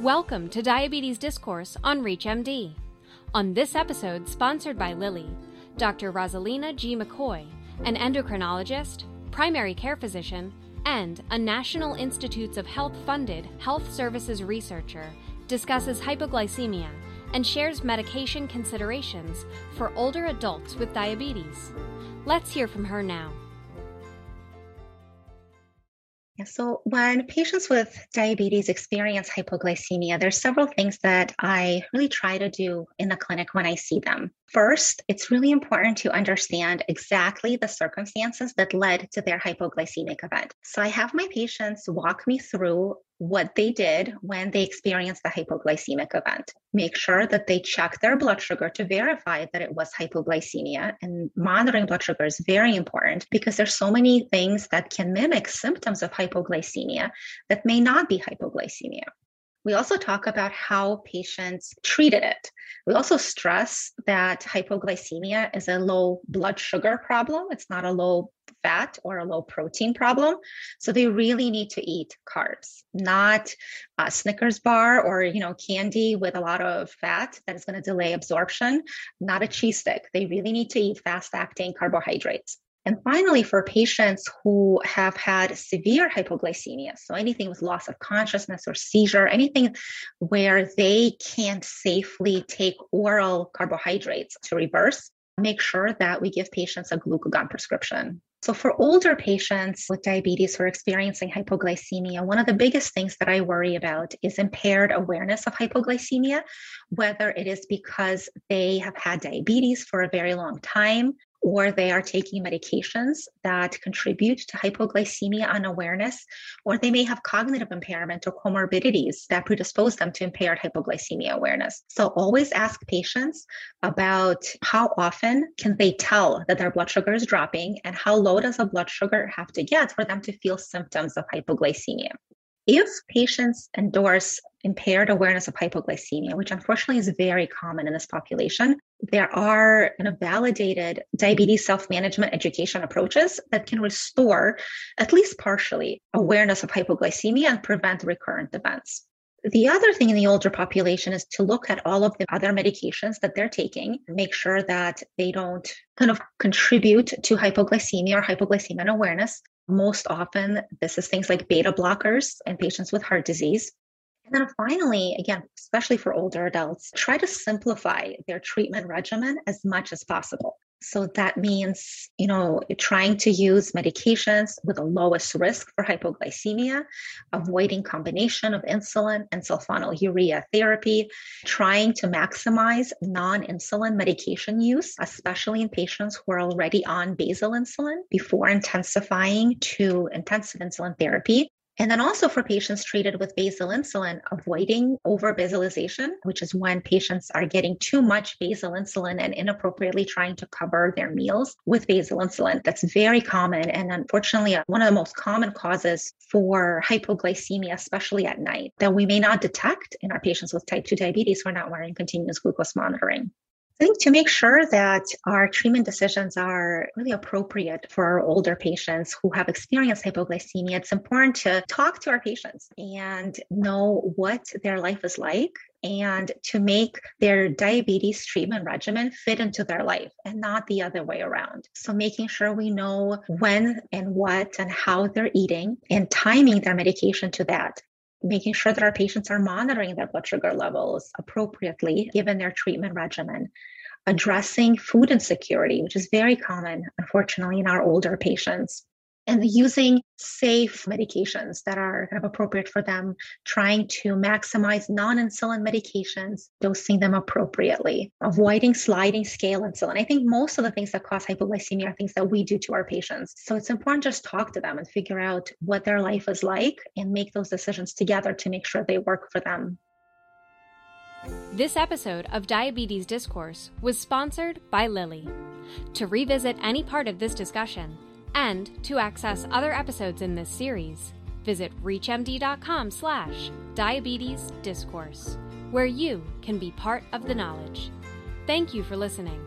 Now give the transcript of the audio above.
Welcome to Diabetes Discourse on ReachMD. On this episode, sponsored by Lilly, Dr. Rozalina G. McCoy, an endocrinologist, primary care physician, and a National Institutes of Health funded health services researcher, discusses hypoglycemia and shares medication considerations for older adults with diabetes. Let's hear from her now. So, when patients with diabetes experience hypoglycemia, there's several things that I really try to do in the clinic when I see them. First, it's really important to understand exactly the circumstances that led to their hypoglycemic event. So, I have my patients walk me through what they did when they experienced the hypoglycemic event. Make sure that they check their blood sugar to verify that it was hypoglycemia. And monitoring blood sugar is very important because there's so many things that can mimic symptoms of hypoglycemia that may not be hypoglycemia. We also talk about how patients treated it. We also stress that hypoglycemia is a low blood sugar problem. It's not a low fat or a low protein problem. So they really need to eat carbs, not a Snickers bar or, you know, candy with a lot of fat that is going to delay absorption, not a cheese stick. They really need to eat fast acting carbohydrates. And finally, for patients who have had severe hypoglycemia, so anything with loss of consciousness or seizure, anything where they can't safely take oral carbohydrates to reverse, make sure that we give patients a glucagon prescription. So, for older patients with diabetes who are experiencing hypoglycemia, one of the biggest things that I worry about is impaired awareness of hypoglycemia, whether it is because they have had diabetes for a very long time, or they are taking medications that contribute to hypoglycemia unawareness, or they may have cognitive impairment or comorbidities that predispose them to impaired hypoglycemia awareness. So always ask patients about how often can they tell that their blood sugar is dropping and how low does a blood sugar have to get for them to feel symptoms of hypoglycemia. If patients endorse impaired awareness of hypoglycemia, which unfortunately is very common in this population, there are validated diabetes self-management education approaches that can restore, at least partially, awareness of hypoglycemia and prevent recurrent events. The other thing in the older population is to look at all of the other medications that they're taking, make sure that they don't kind of contribute to hypoglycemia or hypoglycemia awareness. Most often, this is things like beta blockers in patients with heart disease. And then finally, again, especially for older adults, try to simplify their treatment regimen as much as possible. So that means, you know, trying to use medications with the lowest risk for hypoglycemia, avoiding combination of insulin and sulfonylurea therapy, trying to maximize non-insulin medication use, especially in patients who are already on basal insulin before intensifying to intensive insulin therapy. And then also for patients treated with basal insulin, avoiding over basalization, which is when patients are getting too much basal insulin and inappropriately trying to cover their meals with basal insulin. That's very common. And unfortunately, uh, one of the most common causes for hypoglycemia, especially at night, that we may not detect in our patients with type 2 diabetes who are not wearing continuous glucose monitoring. I think to make sure that our treatment decisions are really appropriate for our older patients who have experienced hypoglycemia, it's important to talk to our patients and know what their life is like and to make their diabetes treatment regimen fit into their life and not the other way around. So, making sure we know when and what and how they're eating and timing their medication to that making sure that our patients are monitoring their blood sugar levels appropriately given their treatment regimen, addressing food insecurity, which is very common, unfortunately, in our older patients. And using safe medications that are kind of appropriate for them, trying to maximize non insulin medications, dosing them appropriately, avoiding sliding scale insulin. I think most of the things that cause hypoglycemia are things that we do to our patients. So it's important just talk to them and figure out what their life is like and make those decisions together to make sure they work for them. This episode of Diabetes Discourse was sponsored by Lilly. To revisit any part of this discussion and to access other episodes in this series, visit reachmd.com slash diabetes discourse, where you can be part of the knowledge. Thank you for listening.